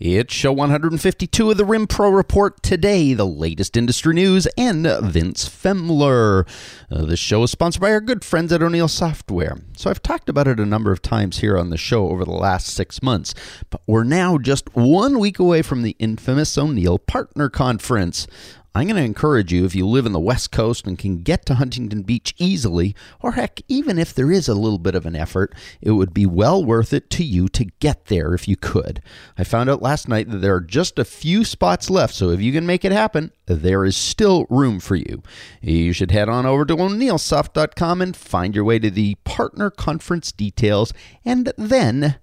It's show 152 of the Rim Pro Report today, the latest industry news, and Vince Femler. Uh, this show is sponsored by our good friends at O'Neil Software. So I've talked about it a number of times here on the show over the last six months, but we're now just one week away from the infamous O'Neil Partner Conference. I'm going to encourage you if you live in the West Coast and can get to Huntington Beach easily, or heck, even if there is a little bit of an effort, it would be well worth it to you to get there if you could. I found out last night that there are just a few spots left, so if you can make it happen, there is still room for you. You should head on over to o'neillsoft.com and find your way to the partner conference details and then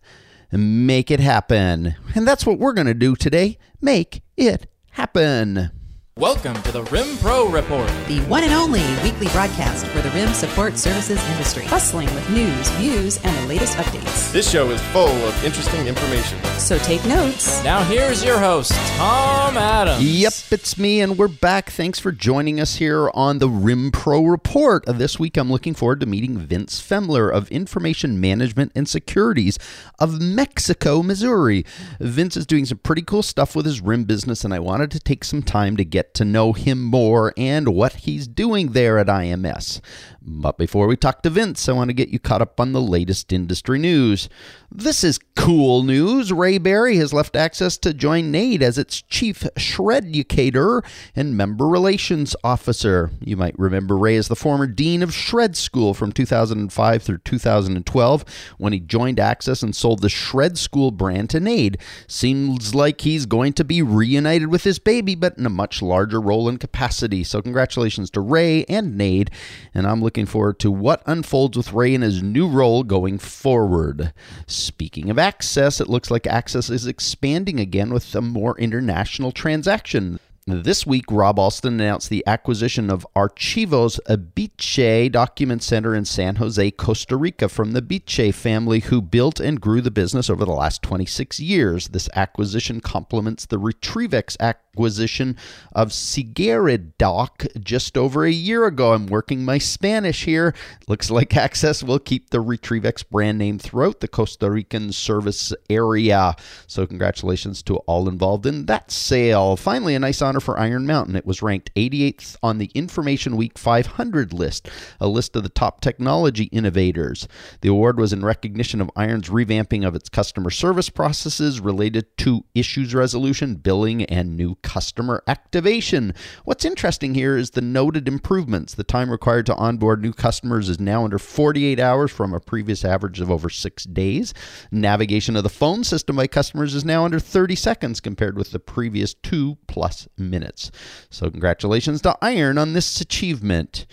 make it happen. And that's what we're going to do today make it happen. Welcome to the Rim Pro Report. the one and only weekly broadcast for the RIM support services industry, bustling with news, views, and the latest updates. This show is full of interesting information. So take notes. Now here's your host, Tom Adams. Yep, it's me, and we're back. Thanks for joining us here on the Rim Pro Report. Uh, This week, I'm looking forward to meeting Vince Femler of Information Management and Securities of Mexico, Missouri. Vince is doing some pretty cool stuff with his Rim business, and I wanted to take some time to get to know him more and what he's doing there at IMS. But before we talk to Vince, I want to get you caught up on the latest industry news. This is cool news. Ray Barry has left Access to join NAID as its chief shreducator and member relations officer. You might remember Ray as the former dean of Shred School from 2005 through 2012 when he joined Access and sold the Shred School brand to NAID. Seems like he's going to be reunited with his baby, but in a much larger role and capacity. So, congratulations to Ray and NAID, and I'm looking forward to what unfolds with Ray in his new role going forward. Speaking of Access, it looks like Access is expanding again with a more international transaction. This week, Rob Alston announced the acquisition of Archivos Abiche Document Center in San Jose, Costa Rica, from the Biche family, who built and grew the business over the last 26 years. This acquisition complements the Retrievex acquisition of Sigeridoc just over a year ago. I'm working my Spanish here. Looks like Access will keep the Retrievex brand name throughout the Costa Rican service area. So, congratulations to all involved in that sale. Finally, a nice honor for Iron Mountain. It was ranked 88th on the Information Week 500 list, a list of the top technology innovators. The award was in recognition of Iron's revamping of its customer service processes related to issues resolution, billing, and new customer activation. What's interesting here is the noted improvements. The time required to onboard new customers is now under 48 hours from a previous average of over six days. Navigation of the phone system by customers is now under 30 seconds compared with the previous two plus minutes. So, congratulations to Iron on this achievement.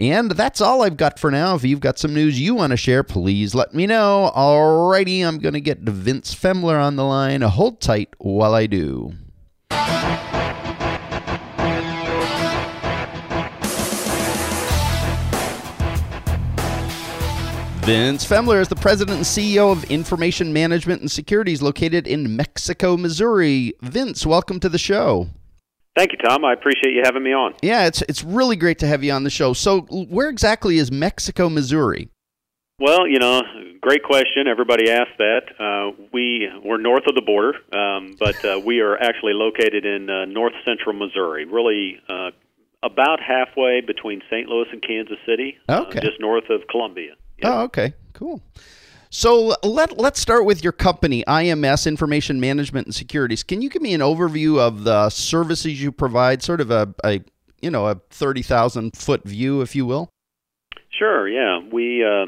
And that's all I've got for now. If you've got some news you want to share, please let me know. Alrighty, I'm going to get Vince Femler on the line. Hold tight while I do. Vince Femler is the president and CEO of Information Management and Securities located in Mexico, Missouri. Vince, welcome to the show. Thank you, Tom. I appreciate you having me on. Yeah, it's it's really great to have you on the show. So, where exactly is Mexico, Missouri? Well, you know, great question. Everybody asks that. Uh, we we're north of the border, um, but uh, we are actually located in uh, north central Missouri, really uh, about halfway between St. Louis and Kansas City, Okay. uh, just north of Columbia. Oh, okay, cool. So let let's start with your company, IMS Information Management and Securities. Can you give me an overview of the services you provide, sort of a, a you know a thirty thousand foot view, if you will? Sure. Yeah. We uh,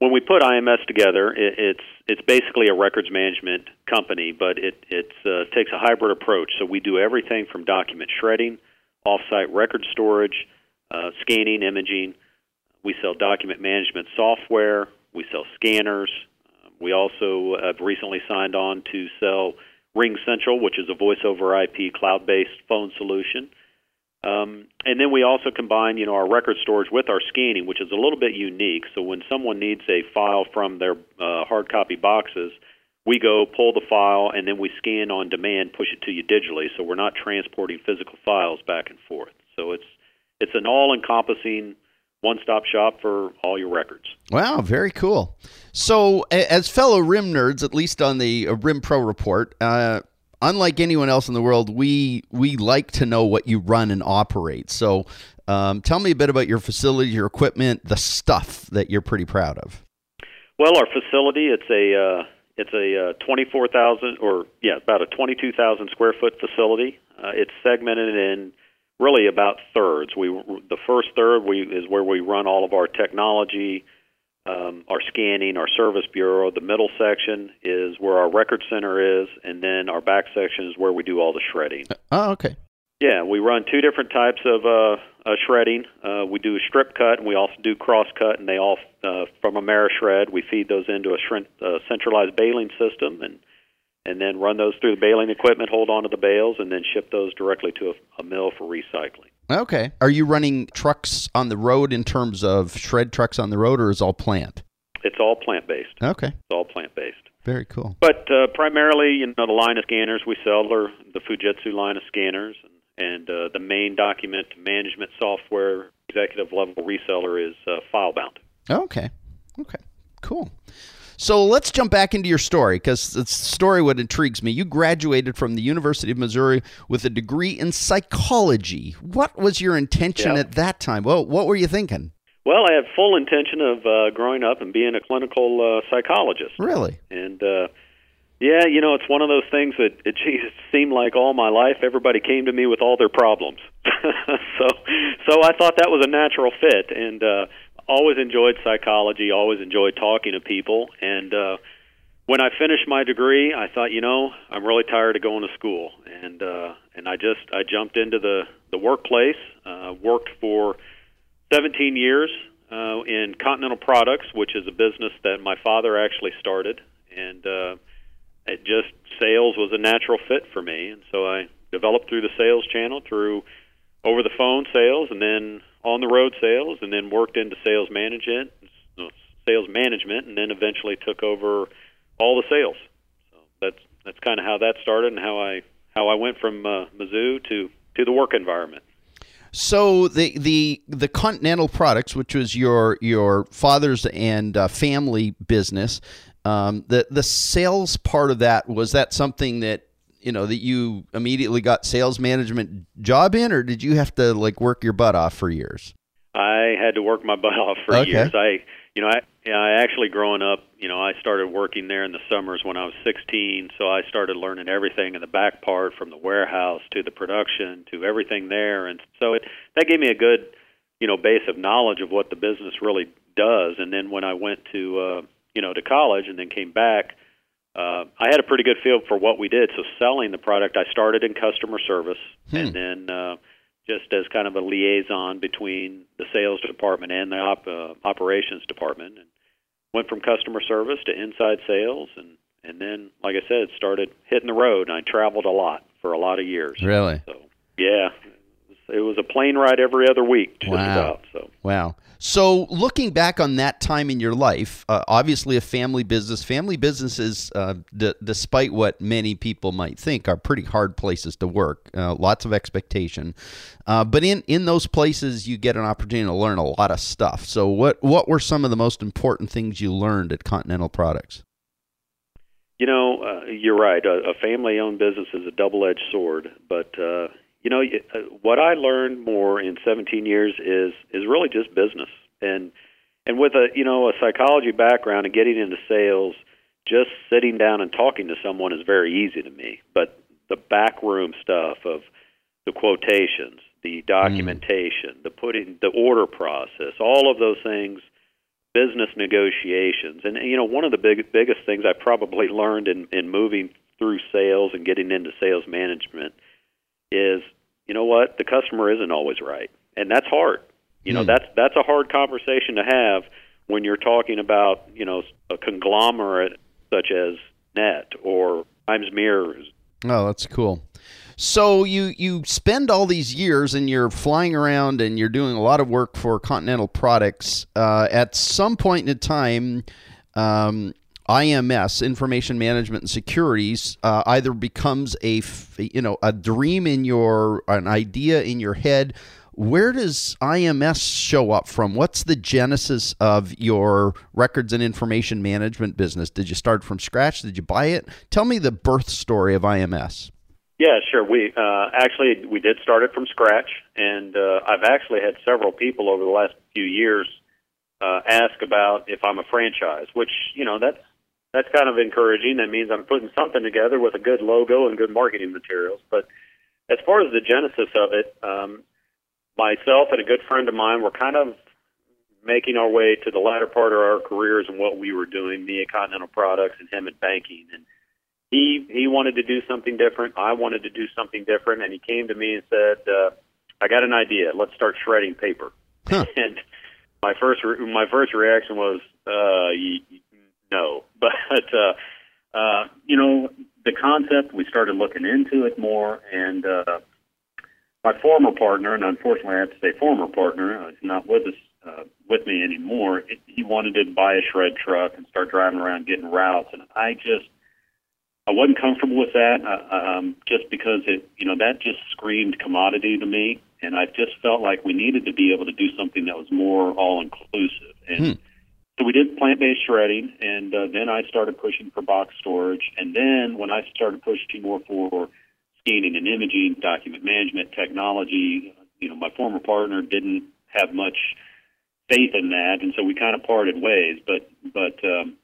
when we put IMS together, it, it's it's basically a records management company, but it it uh, takes a hybrid approach. So we do everything from document shredding, offsite record storage, uh, scanning, imaging. We sell document management software. We sell scanners. Uh, we also have recently signed on to sell Ring Central, which is a voice over IP cloud based phone solution. Um, and then we also combine, you know, our record storage with our scanning, which is a little bit unique. So when someone needs a file from their uh, hard copy boxes, we go pull the file and then we scan on demand, push it to you digitally. So we're not transporting physical files back and forth. So it's it's an all-encompassing one-stop shop for all your records. Wow, very cool. So, as fellow RIM nerds, at least on the uh, RIM Pro report, uh, unlike anyone else in the world, we we like to know what you run and operate. So, um, tell me a bit about your facility, your equipment, the stuff that you're pretty proud of. Well, our facility it's a uh, it's a uh, 24,000 or yeah, about a 22,000 square foot facility. Uh, it's segmented in really about thirds. We the first third we is where we run all of our technology, um, our scanning, our service bureau. The middle section is where our record center is, and then our back section is where we do all the shredding. Oh, okay. Yeah, we run two different types of uh, uh, shredding. Uh, we do a strip cut, and we also do cross cut, and they all uh, from Amerishred. We feed those into a shrink, uh, centralized baling system, and and then run those through the baling equipment, hold on to the bales, and then ship those directly to a, a mill for recycling. Okay. Are you running trucks on the road in terms of shred trucks on the road, or is all plant? It's all plant based. Okay. It's all plant based. Very cool. But uh, primarily, you know, the line of scanners we sell are the Fujitsu line of scanners, and, and uh, the main document management software executive level reseller is uh, FileBound. Okay. Okay. Cool. So let's jump back into your story because it's the story what intrigues me. You graduated from the University of Missouri with a degree in psychology. What was your intention Yeah. at that time? Well, what were you thinking? Well, I had full intention of uh, growing up and being a clinical uh, psychologist. Really? And uh, yeah, you know, it's one of those things that it, geez, it seemed like all my life everybody came to me with all their problems. so, so I thought that was a natural fit, and uh, always enjoyed psychology. Always enjoyed talking to people, and uh, when I finished my degree, I thought, you know, I'm really tired of going to school, and uh, and I just I jumped into the the workplace. Uh, worked for 17 years uh, in Continental Products, which is a business that my father actually started, and uh, it just sales was a natural fit for me, and so I developed through the sales channel, through over the phone sales, and then on the road sales, and then worked into sales management, sales management, and then eventually took over all the sales. So that's that's kind of how that started, and how I how I went from uh, Mizzou to to the work environment. So the the the Continental Products, which was your your father's and uh, family business, um, the the sales part of that was that something that you know that you immediately got sales management job in, or did you have to like work your butt off for years? I had to work my butt off for Okay. years. I, you know, I, I actually growing up, you know, I started working there in the summers when I was 16. So I started learning everything in the back part, from the warehouse to the production to everything there, and so it that gave me a good, you know, base of knowledge of what the business really does. And then when I went to, uh, you know, to college and then came back. Uh, I had a pretty good feel for what we did. So selling the product, I started in customer service, and then uh, just as kind of a liaison between the sales department and the op, uh, operations department, and went from customer service to inside sales, and and then, like I said, started hitting the road. And I traveled a lot for a lot of years. Really? So yeah, it was a plane ride every other week, just Wow. about. So Wow. So, looking back on that time in your life, uh, obviously a family business. Family businesses, uh, d- despite what many people might think, are pretty hard places to work. Uh, lots of expectation, uh, but in in those places, you get an opportunity to learn a lot of stuff. So, what what were some of the most important things you learned at Continental Products? You know, uh, you're right. A, a family-owned business is a double-edged sword, but uh, you know uh, what I learned more in 17 years is is really just business, and and with a you know a psychology background and getting into sales, just sitting down and talking to someone is very easy to me. But the backroom stuff of the quotations, the documentation, the putting the order process, all of those things business negotiations. And you know, one of the big biggest things I probably learned in in moving through sales and getting into sales management is, you know what, the customer isn't always right. And that's hard. You know, Hmm. that's that's a hard conversation to have when you're talking about, you know, a conglomerate such as Net or Times Mirrors Oh, that's cool. So you you spend all these years and you're flying around and you're doing a lot of work for Continental Products. Uh, at some point in time, um, IMS, Information Management and Securities, uh, either becomes a you know a dream in your an idea in your head. where does IMS show up from? What's the genesis of your records and information management business? Did you start from scratch? Did you buy it? Tell me the birth story of IMS. Yeah, sure. We uh, actually we did start it from scratch, and uh, I've actually had several people over the last few years uh, ask about if I'm a franchise, which you know that's that's kind of encouraging. That means I'm putting something together with a good logo and good marketing materials. But as far as the genesis of it, um, myself and a good friend of mine were kind of making our way to the latter part of our careers and what we were doing, me at Continental Products and him at banking, and he he wanted to do something different. I wanted to do something different, and he came to me and said, uh, "I got an idea. Let's start shredding paper." Huh. and my first re- my first reaction was, uh, y- "No," but uh, uh, you know, the concept. We started looking into it more, and uh, my former partner, and unfortunately, I have to say former partner, uh, not with us uh, with me anymore. It, he wanted to buy a shred truck and start driving around getting routes, and I just I wasn't comfortable with that, uh, um, just because it, you know, that just screamed commodity to me, and I just felt like we needed to be able to do something that was more all inclusive. And Hmm. So we did plant-based shredding, and uh, then I started pushing for box storage, and then when I started pushing more for scanning and imaging, document management, technology, you know, my former partner didn't have much faith in that, and so we kind of parted ways. But but um,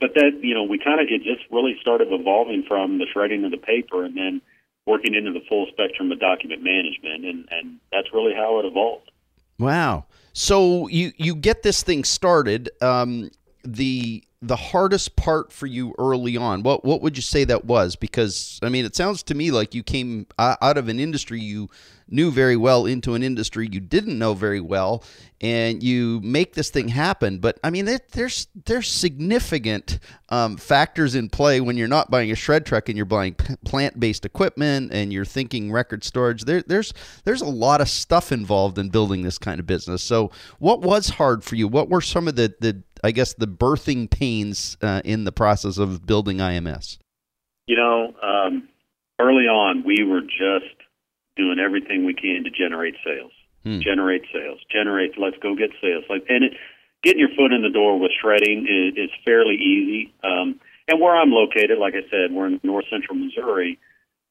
but that you know we kind of it just really started evolving from the shredding of the paper and then working into the full spectrum of document management. And and that's really how it evolved Wow. So you you get this thing started. Um, the the hardest part for you early on. What what would you say that was? Because I mean, it sounds to me like you came out of an industry you knew very well into an industry you didn't know very well, and you make this thing happen. But I mean, there, there's there's significant um, factors in play when you're not buying a shred truck and you're buying plant based equipment and you're thinking record storage. There there's there's a lot of stuff involved in building this kind of business. So, what was hard for you? What were some of the the I guess the birthing pains uh, in the process of building IMS? you know um, early on we were just doing everything we can to generate sales. Hmm. generate sales. Generate let's go get sales. Like and it getting your foot in the door with shredding is, is fairly easy. Um, and where i'm located like i said we're in north central missouri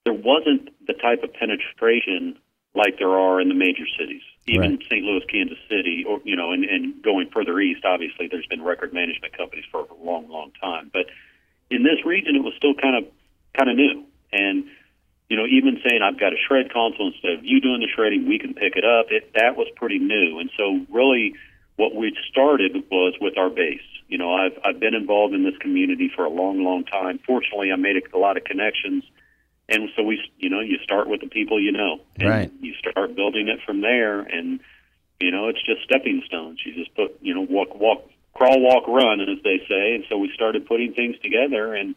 there wasn't the type of penetration like there are in the major cities even Right. st louis kansas city or you know and, and going further east obviously there's been record management companies for a long long time. But in this region it was still kind of kind of new. And you know even saying i've got a shred console instead of you doing the shredding we can pick it up it that was pretty new. And so really what we started was with our base. You know i've i've been involved in this community for a long long time. Fortunately i made a, a lot of connections and so we you know you start with the people you know and Right. you start building it from there and you know it's just stepping stones you just put you know walk walk crawl walk run as they say and so we started putting things together and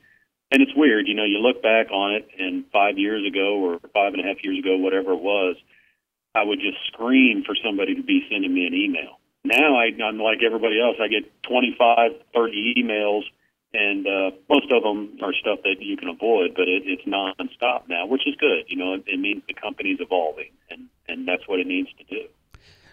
and it's weird, you know, you look back on it and five years ago or five and a half years ago, whatever it was, I would just scream for somebody to be sending me an email. Now I, I'm like everybody else. I get 25, 30 emails, and uh, most of them are stuff that you can avoid, but it, it's nonstop now, which is good. You know, it, it means the company's evolving, and and that's what it needs to do.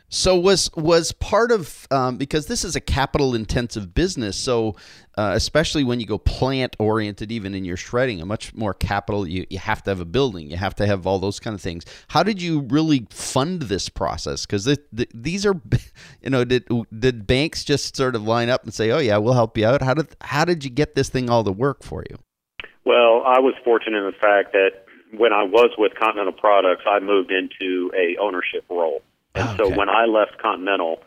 So was was part of um, because this is a capital intensive business. So uh, especially when you go plant oriented, even in your shredding, a much more capital. You you have to have a building. You have to have all those kind of things. How did you really fund this process? Because the, the, these are, you know, did did banks just sort of line up and say, "Oh yeah, we'll help you out"? How did how did you get this thing all to work for you? Well, I was fortunate in the fact that when I was with Continental Products, I moved into a ownership role. And Okay. so when I left Continental,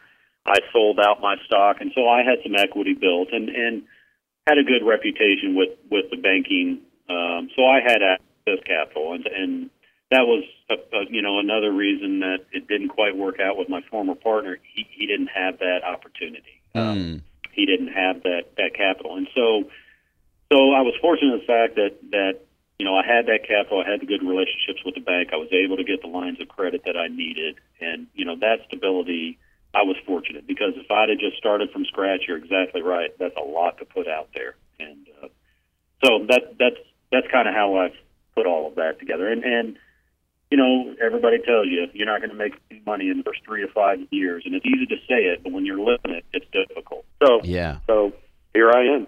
I sold out my stock, and so I had some equity built and and had a good reputation with with the banking. Um, so I had access capital, and and that was a, a, you know another reason that it didn't quite work out with my former partner. He he didn't have that opportunity. Um, Mm. he didn't have that that capital, and so so I was fortunate in the fact that that you know I had that capital, I had the good relationships with the bank, I was able to get the lines of credit that I needed, and you know that stability. I was fortunate because if I'd have just started from scratch, you're exactly right. That's a lot to put out there, and uh, so that that's that's kind of how I've put all of that together. And and you know, everybody tells you you're not going to make money in the first three to five years, and it's easy to say it, but when you're living it, it's difficult. So, Yeah. so here I am.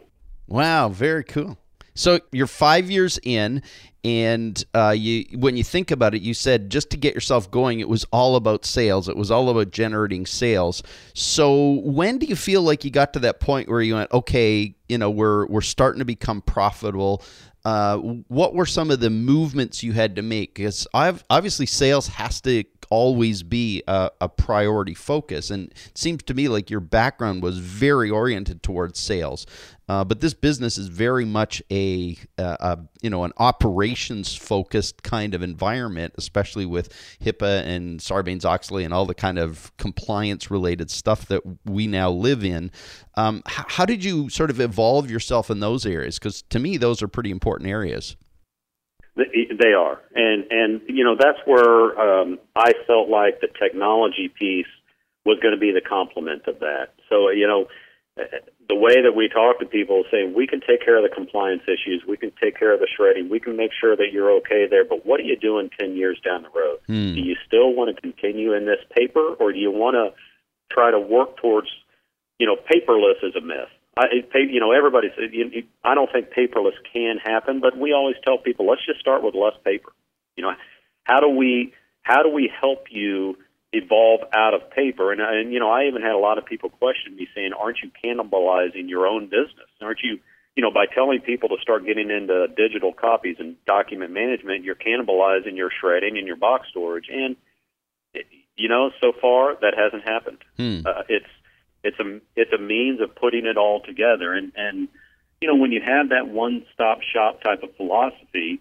Wow, very cool. So you're five years in, and uh, you when you think about it, you said just to get yourself going, it was all about sales. It was all about generating sales. So when do you feel like you got to that point where you went, okay, you know, we're we're starting to become profitable? Uh, what were some of the movements you had to make? Because I've, obviously sales has to always be a, a priority focus, and it seems to me like your background was very oriented towards sales. Uh, but this business is very much a, a, a you know an operations focused kind of environment, especially with HIPAA and Sarbanes Oxley and all the kind of compliance related stuff that we now live in. Um, h- how did you sort of evolve yourself in those areas? Because to me, those are pretty important areas. They are, and and you know that's where um, I felt like the technology piece was going to be the complement of that. So you know, uh, the way that we talk to people, is saying we can take care of the compliance issues, we can take care of the shredding, we can make sure that you're okay there. But what are you doing ten years down the road? Hmm. Do you still want to continue in this paper, or do you want to try to work towards, you know, paperless is a myth. I, you know, everybody says. You, you, I don't think paperless can happen, but we always tell people, let's just start with less paper. You know, how do we how do we help you evolve out of paper? And, and you know, I even had a lot of people question me, saying, "Aren't you cannibalizing your own business? Aren't you?" You know, by telling people to start getting into digital copies and document management, you're cannibalizing your shredding and your box storage. And you know, so far that hasn't happened. Hmm. Uh, it's it's a it's a means of putting it all together, and and you know when you have that one stop shop type of philosophy,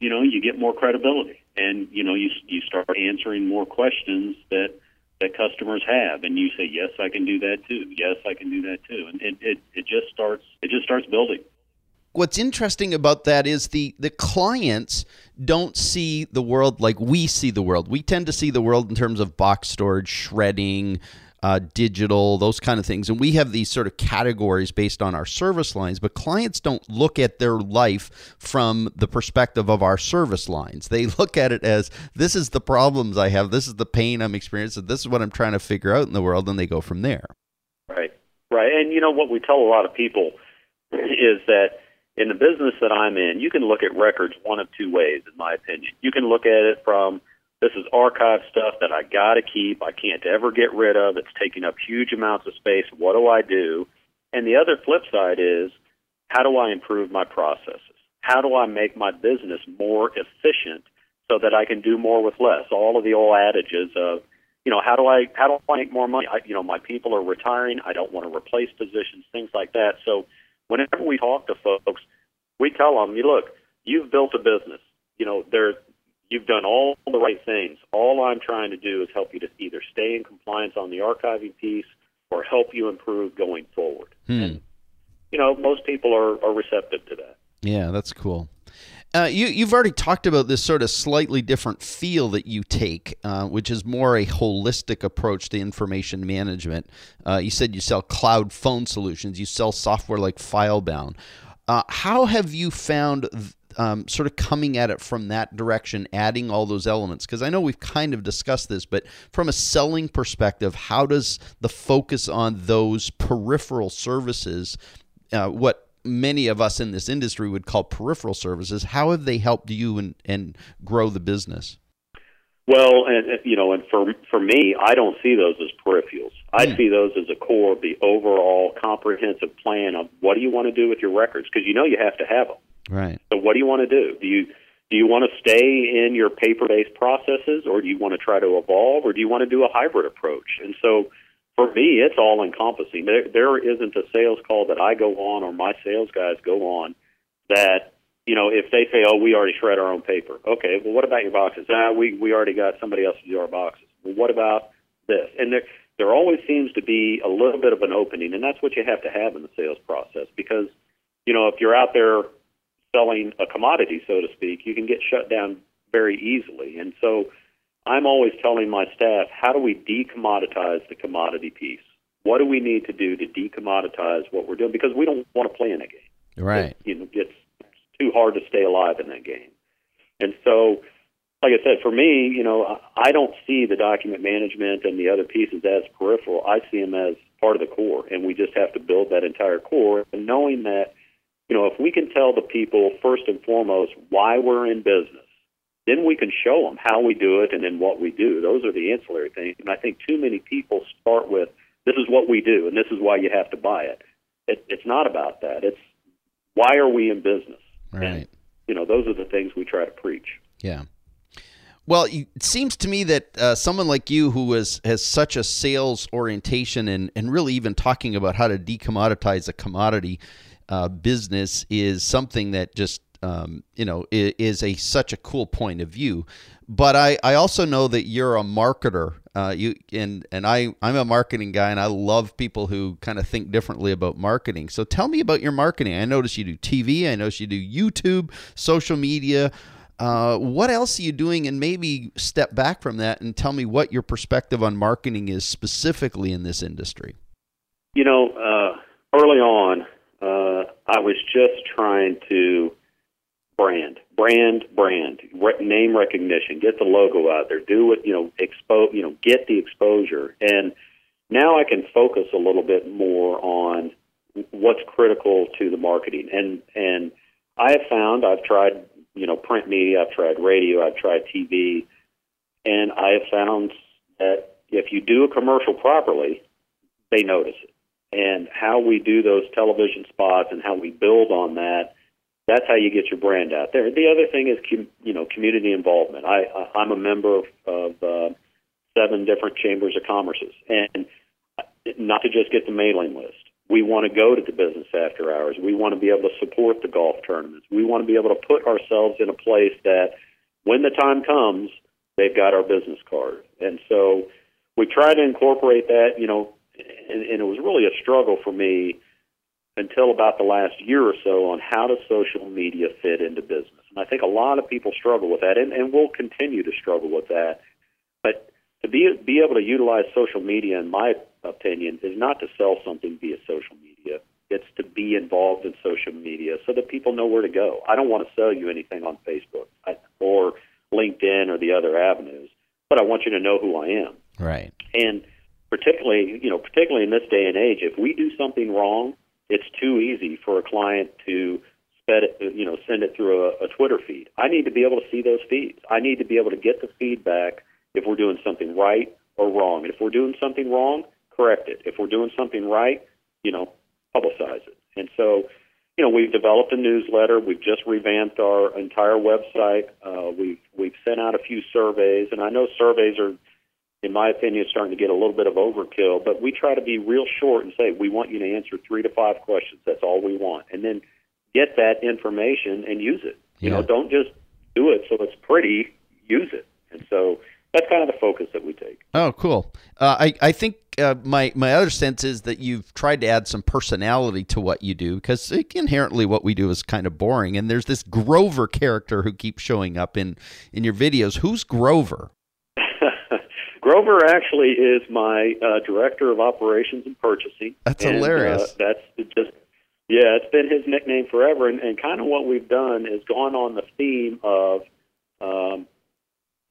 you know you get more credibility, and you know you you start answering more questions that that customers have, and you say yes, I can do that too. Yes, I can do that too, and it it, it just starts it just starts building. what's interesting about that is the the clients don't see the world like we see the world. We tend to see the world in terms of box storage, shredding, uh, digital, those kind of things, and we have these sort of categories based on our service lines. But clients don't look at their life from the perspective of our service lines. They look at it as this is the problems I have, this is the pain I'm experiencing, this is what I'm trying to figure out in the world, and they go from there. Right, right. And you know what we tell a lot of people is that in the business that I'm in, you can look at records one of two ways, in my opinion. You can look at it from this is archive stuff that I got to keep, I can't ever get rid of, it's taking up huge amounts of space. What do I do? And the other flip side is how do I improve my processes? How do I make my business more efficient so that I can do more with less? All of the old adages of you know, how do I how do I make more money? I, you know, my people are retiring. I don't want to replace positions, things like that. So, whenever we talk to folks, we tell them, "You look, you've built a business. You know, there, you've done all the right things. All I'm trying to do is help you to either stay in compliance on the archiving piece or help you improve going forward." Hmm. And you know, most people are, are receptive to that. Yeah, that's cool. Uh, you, you've already talked about this sort of slightly different feel that you take, uh, which is more a holistic approach to information management. Uh, you said you sell cloud phone solutions, you sell software like FileBound. Uh, how have you found um, sort of coming at it from that direction, adding all those elements? Because I know we've kind of discussed this, but from a selling perspective, how does the focus on those peripheral services, uh, what many of us in this industry would call peripheral services. How have they helped you and, and grow the business? Well, and you know, and for for me, I don't see those as peripherals. I Hmm. see those as a core of the overall comprehensive plan of what do you want to do with your records because you know you have to have them. Right. So what do you want to do? Do you do you want to stay in your paper-based processes, or do you want to try to evolve, or do you want to do a hybrid approach? And so, for me, it's all encompassing. There, there isn't a sales call that I go on or my sales guys go on that you know if they say, "Oh, we already shred our own paper." Okay, well, what about your boxes? Ah, we we already got somebody else to do our boxes. Well, what about this? And there there always seems to be a little bit of an opening, and that's what you have to have in the sales process because you know if you're out there selling a commodity, so to speak, you can get shut down very easily. And so I'm always telling my staff, how do we decommoditize the commodity piece? What do we need to do to decommoditize what we're doing? Because we don't want to play in a game. Right. It, you know, it's too hard to stay alive in that game. And so like I said, for me, you know, I don't see the document management and the other pieces as peripheral. I see them as part of the core, and we just have to build that entire core. And knowing that, you know, if we can tell the people first and foremost why we're in business, then we can show them how we do it and then what we do. Those are the ancillary things. And I think too many people start with this is what we do, and this is why you have to buy it. it it's not about that. It's why are we in business? Right. And, you know, those are the things we try to preach. Yeah. Well, it seems to me that uh, someone like you, who is, has such a sales orientation and, and really even talking about how to decommoditize a commodity uh, business, is something that just um, you know is, a such a cool point of view. But I, I also know that you're a marketer. Uh, you and and I I'm a marketing guy, and I love people who kind of think differently about marketing. So tell me about your marketing. I notice you do TV. I notice you do YouTube, social media. Uh, what else are you doing? And maybe step back from that and tell me what your perspective on marketing is specifically in this industry. You know, uh, early on, uh, I was just trying to brand, brand, brand, re- name recognition, get the logo out there, do what you know, expose, you know, get the exposure. And now I can focus a little bit more on what's critical to the marketing. And and I have found I've tried you know print media, I've tried radio, I've tried TV, and I have found that if you do a commercial properly, they notice it. And how we do those television spots and how we build on that, that's how you get your brand out there. The other thing is you know community involvement. I, I I'm a member of, of uh, seven different chambers of commerces, and not to just get the mailing list we want to go to the business after hours. We want to be able to support the golf tournaments. We want to be able to put ourselves in a place that when the time comes, they've got our business card. And so we try to incorporate that, you know, and, and it was really a struggle for me until about the last year or so on how does social media fit into business. And I think a lot of people struggle with that and, and will continue to struggle with that. But to be be able to utilize social media, in my opinion, is not to sell something via social media. It's to be involved in social media so that people know where to go. I don't want to sell you anything on Facebook or LinkedIn or the other avenues, but I want you to know who I am. Right. And particularly, you know, particularly in this day and age, if we do something wrong, it's too easy for a client to sped it, you know, send it through a, a Twitter feed. I need to be able to see those feeds. I need to be able to get the feedback if we're doing something right or wrong. And if we're doing something wrong, correct it. If we're doing something right, you know, publicize it. And so, you know, we've developed a newsletter. We've just revamped our entire website. Uh, we've we've sent out a few surveys, and I know surveys are, in my opinion, starting to get a little bit of overkill. But we try to be real short and say we want you to answer three to five questions. That's all we want, and then get that information and use it. You know, don't just do it so it's pretty. Use it. And so that's kind of the focus that we take. Oh, cool. Uh, I I think uh, my my other sense is that you've tried to add some personality to what you do because inherently what we do is kind of boring. And there's this Grover character who keeps showing up in in your videos. Who's Grover? Grover actually is my uh, director of operations and purchasing. That's and, hilarious. Uh, that's just yeah, it's been his nickname forever. And, and kind of what we've done is gone on the theme of um,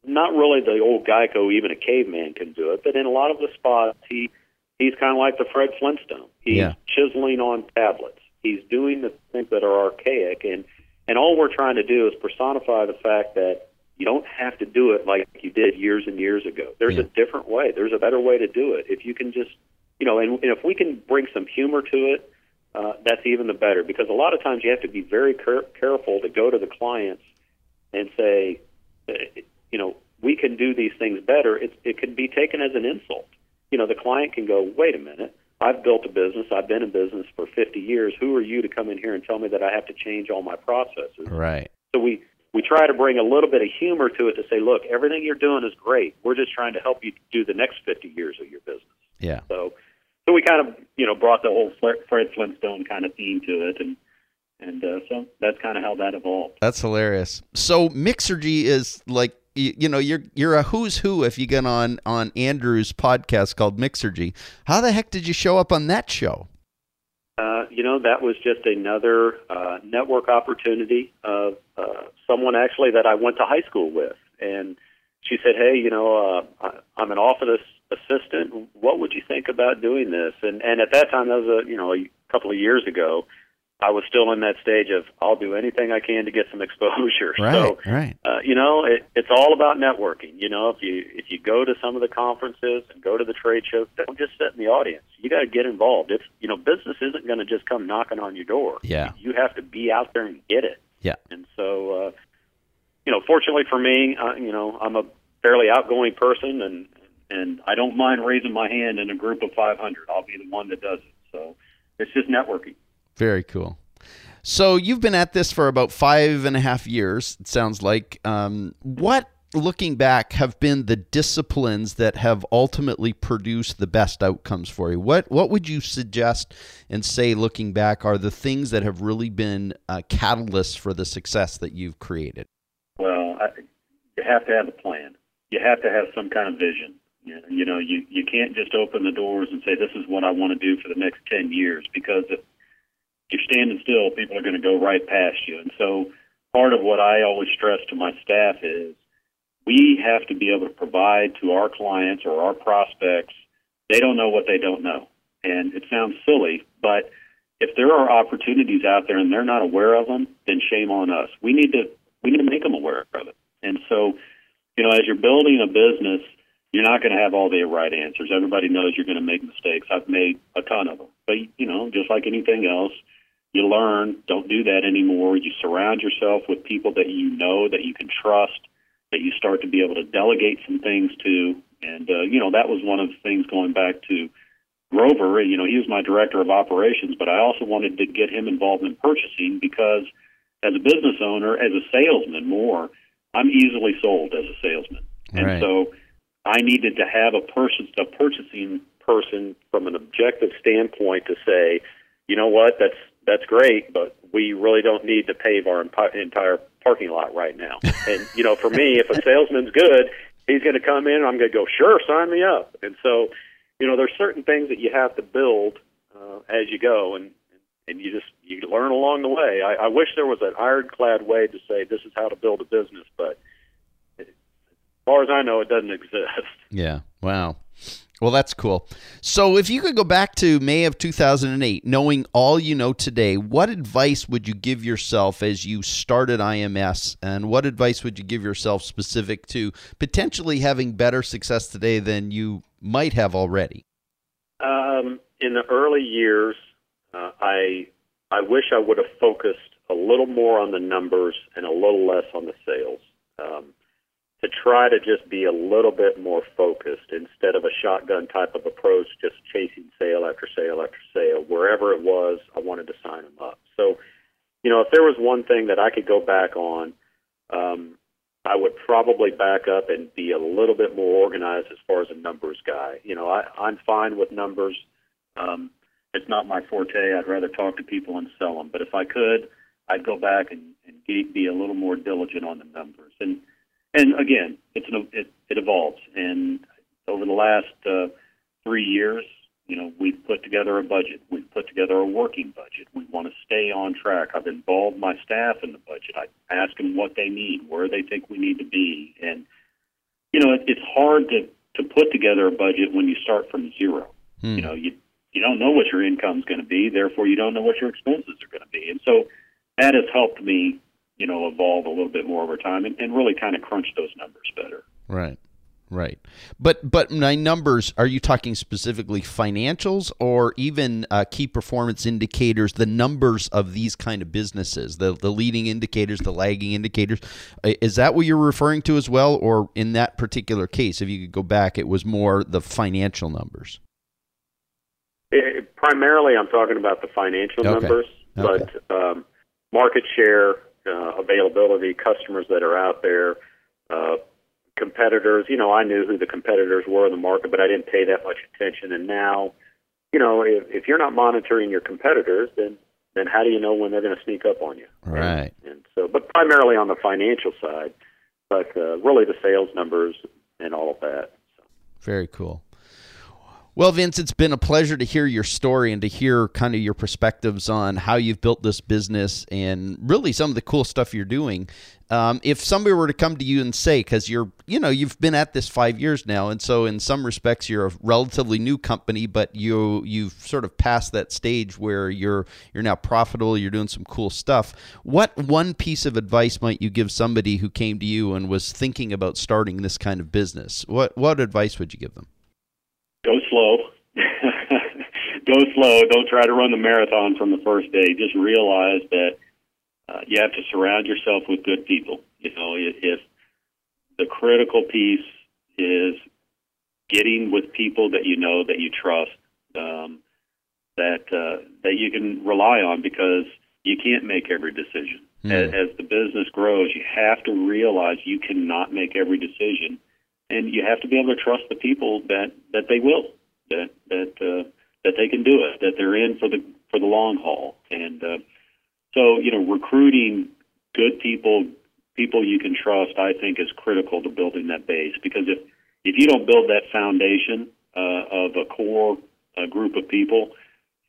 not really the old Geico, even a caveman can do it, but in a lot of the spots, he he's kind of like the Fred Flintstone. He's yeah. chiseling on tablets. He's doing the things that are archaic, and and all we're trying to do is personify the fact that you don't have to do it like you did years and years ago. There's yeah. a different way. There's a better way to do it. If you can just, you know, and, and if we can bring some humor to it, uh, that's even the better. Because a lot of times you have to be very care- careful to go to the clients and say, you know, we can do these things better, it, it can be taken as an insult. You know, the client can go, wait a minute, I've built a business, I've been in business for 50 years. Who are you to come in here and tell me that I have to change all my processes? Right. So we we try to bring a little bit of humor to it to say, look, everything you're doing is great. We're just trying to help you do the next 50 years of your business. Yeah. So so we kind of you know brought the whole Fred Flintstone kind of theme to it and and uh, so that's kind of how that evolved. That's hilarious. So Mixergy is like you, you, know you're you're a who's who if you get on on Andrew's podcast called Mixergy. How the heck did you show up on that show? You know that was just another uh, network opportunity of uh, someone actually that I went to high school with. and she said, "Hey, you know, uh, I, I'm an office assistant. What would you think about doing this?" And and at that time, that was a you know a couple of years ago. I was still in that stage of I'll do anything I can to get some exposure. Right, so, right. uh, you know, it, it's all about networking. You know, if you if you go to some of the conferences and go to the trade shows, don't just sit in the audience. You got to get involved. It's you know, business isn't going to just come knocking on your door. Yeah. you have to be out there and get it. Yeah. And so, uh, you know, fortunately for me, uh, you know, I'm a fairly outgoing person, and and I don't mind raising my hand in a group of 500. I'll be the one that does it. So it's just networking. Very cool. So you've been at this for about five and a half years. It sounds like. Um, what, looking back, have been the disciplines that have ultimately produced the best outcomes for you? What What would you suggest and say, looking back, are the things that have really been uh, catalysts for the success that you've created? Well, I, you have to have a plan. You have to have some kind of vision. You, know, you you can't just open the doors and say this is what I want to do for the next ten years because if you're standing still, people are going to go right past you. And so, part of what I always stress to my staff is we have to be able to provide to our clients or our prospects. They don't know what they don't know, and it sounds silly, but if there are opportunities out there and they're not aware of them, then shame on us. We need to we need to make them aware of it. And so, you know, as you're building a business, you're not going to have all the right answers. Everybody knows you're going to make mistakes. I've made a ton of them. But, you know, just like anything else, you learn, don't do that anymore. You surround yourself with people that you know, that you can trust, that you start to be able to delegate some things to. And, uh, you know, that was one of the things going back to Grover. You know, he was my director of operations, but I also wanted to get him involved in purchasing because as a business owner, as a salesman more, I'm easily sold as a salesman. And Right. so I needed to have a person, a purchasing person from an objective standpoint to say, you know what, that's that's great, but we really don't need to pave our entire parking lot right now. and you know, for me, if a salesman's good, he's going to come in, and I'm going to go, sure, sign me up. And so, you know, there's certain things that you have to build uh, as you go, and and you just you learn along the way. I, I wish there was an ironclad way to say this is how to build a business, but as far as I know, it doesn't exist. Yeah. Wow. Well, that's cool. So, if you could go back to May of 2008, knowing all you know today, what advice would you give yourself as you started IMS? And what advice would you give yourself specific to potentially having better success today than you might have already? Um, in the early years, uh, I I wish I would have focused a little more on the numbers and a little less on the sales. Um, to try to just be a little bit more focused instead of a shotgun type of approach, just chasing sale after sale after sale. Wherever it was, I wanted to sign them up. So, you know, if there was one thing that I could go back on, um, I would probably back up and be a little bit more organized as far as a numbers guy. You know, I, I'm fine with numbers. Um, it's not my forte. I'd rather talk to people and sell them. But if I could, I'd go back and, and be, be a little more diligent on the numbers. And and again, it's an, it, it evolves. And over the last uh, three years, you know, we've put together a budget. We've put together a working budget. We want to stay on track. I've involved my staff in the budget. I ask them what they need, where they think we need to be, and you know, it, it's hard to to put together a budget when you start from zero. Hmm. You know, you you don't know what your income's going to be, therefore you don't know what your expenses are going to be, and so that has helped me, you know, evolve a little bit more over time and, and really kind of crunch those numbers better. Right. Right. But but my numbers, are you talking specifically financials or even uh, key performance indicators, the numbers of these kind of businesses, the the leading indicators, the lagging indicators? Is that what you're referring to as well or in that particular case if you could go back it was more the financial numbers? It, primarily, I'm talking about the financial Okay. numbers, Okay. but um, market share, uh, availability, customers that are out there, uh, competitors. You know, I knew who the competitors were in the market, but I didn't pay that much attention. And now, you know, if, if you're not monitoring your competitors, then then how do you know when they're going to sneak up on you? Right. And, and so, but primarily on the financial side, but uh, really the sales numbers and all of that. So. Very cool. Well, Vince, it's been a pleasure to hear your story and to hear kind of your perspectives on how you've built this business and really some of the cool stuff you're doing. Um, if somebody were to come to you and say, because you're, you know, you've been at this five years now, and so in some respects you're a relatively new company, but you you've sort of passed that stage where you're you're now profitable, you're doing some cool stuff. What one piece of advice might you give somebody who came to you and was thinking about starting this kind of business? What what advice would you give them? Go slow. go slow. Don't try to run the marathon from the first day. Just realize that uh, you have to surround yourself with good people. You know, if the critical piece is getting with people that you know that you trust, um, that uh, that you can rely on, because you can't make every decision. Mm. As, as the business grows, you have to realize you cannot make every decision and you have to be able to trust the people that that they will that that uh, that they can do it that they're in for the for the long haul. And uh, so you know recruiting good people people you can trust I think is critical to building that base. Because if if you don't build that foundation uh, of a core a group of people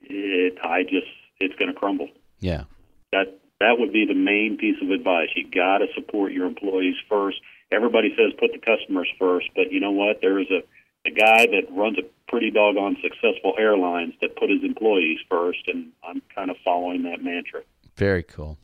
it I just it's going to crumble. Yeah. That that would be the main piece of advice. You got to support your employees first. Everybody says put the customers first, but you know what? There is a, a guy that runs a pretty doggone successful airlines that put his employees first, and I'm kind of following that mantra. Very cool.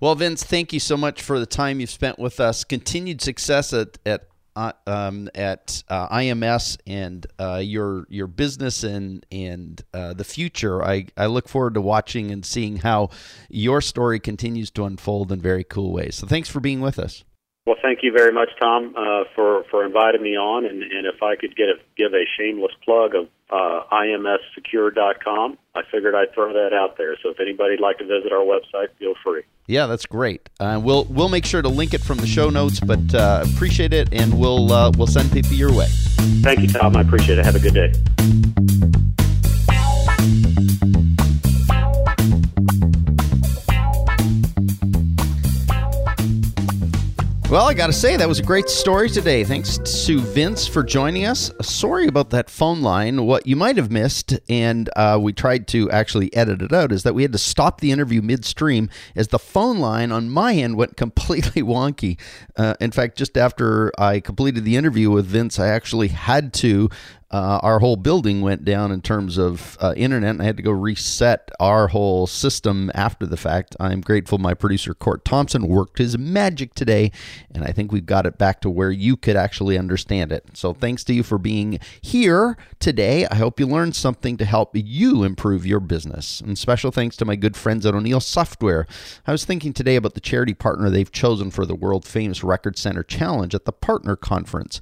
Well, Vince, thank you so much for the time you've spent with us. Continued success at at uh, um, at uh, IMS and uh, your your business and and uh, the future. I, I look forward to watching and seeing how your story continues to unfold in very cool ways. So, thanks for being with us. Well, thank you very much, Tom, uh, for for inviting me on. And, and if I could get a, give a shameless plug of uh, imssecure.com, I figured I'd throw that out there. So if anybody'd like to visit our website, feel free. Yeah, that's great. Uh, we'll we'll make sure to link it from the show notes, but uh, appreciate it, and we'll uh, we'll send people your way. Thank you, Tom. I appreciate it. Have a good day. Well, I got to say, that was a great story today. Thanks to Vince for joining us. Sorry about that phone line. What you might have missed, and uh, we tried to actually edit it out, is that we had to stop the interview midstream as the phone line on my end went completely wonky. Uh, in fact, just after I completed the interview with Vince, I actually had to uh, our whole building went down in terms of uh, internet, and I had to go reset our whole system after the fact. I'm grateful my producer, Court Thompson, worked his magic today, and I think we've got it back to where you could actually understand it. So thanks to you for being here today. I hope you learned something to help you improve your business. And special thanks to my good friends at O'Neil Software. I was thinking today about the charity partner they've chosen for the world famous Record Center Challenge at the Partner Conference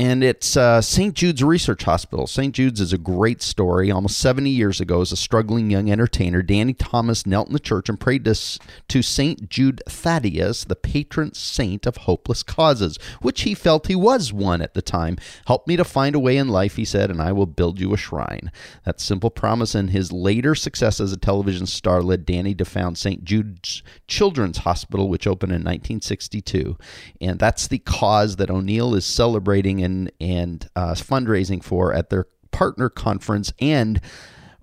and it's uh, St. Jude's Research Hospital. St. Jude's is a great story. Almost 70 years ago, as a struggling young entertainer, Danny Thomas knelt in the church and prayed to, to St. Jude Thaddeus, the patron saint of hopeless causes, which he felt he was one at the time. Help me to find a way in life, he said, and I will build you a shrine. That simple promise and his later success as a television star led Danny to found St. Jude's Children's Hospital, which opened in 1962. And that's the cause that O'Neil is celebrating and and uh, fundraising for at their partner conference and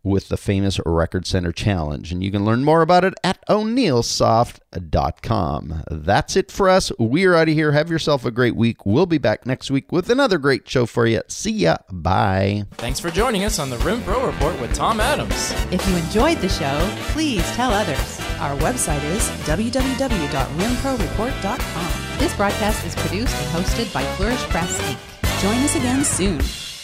with the famous Record Center Challenge. And you can learn more about it at oneilsoft.com. That's it for us. We're out of here. Have yourself a great week. We'll be back next week with another great show for you. See ya. Bye. Thanks for joining us on the Rim Pro Report with Tom Adams. If you enjoyed the show, please tell others. Our website is www.rimproreport.com. This broadcast is produced and hosted by Flourish Press Inc. Join us again soon.